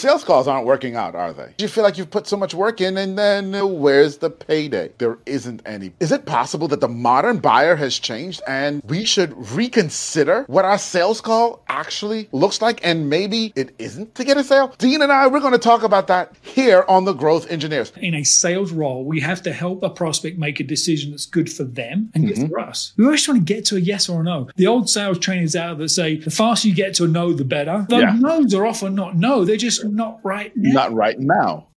Sales calls aren't working out, are they? Do you feel like you've put so much work in and then uh, where's the payday? There isn't any. Is it possible that the modern buyer has changed and we should reconsider what our sales call actually looks like and maybe it isn't to get a sale? Dean and I, we're going to talk about that here on The Growth Engineers. In a sales role, we have to help a prospect make a decision that's good for them and good for us. We always trying to get to a yes or a no. The old sales trainers out that say the faster you get to a no, the better. Those Yeah. no's are often not no, they're just not right now. Not right now.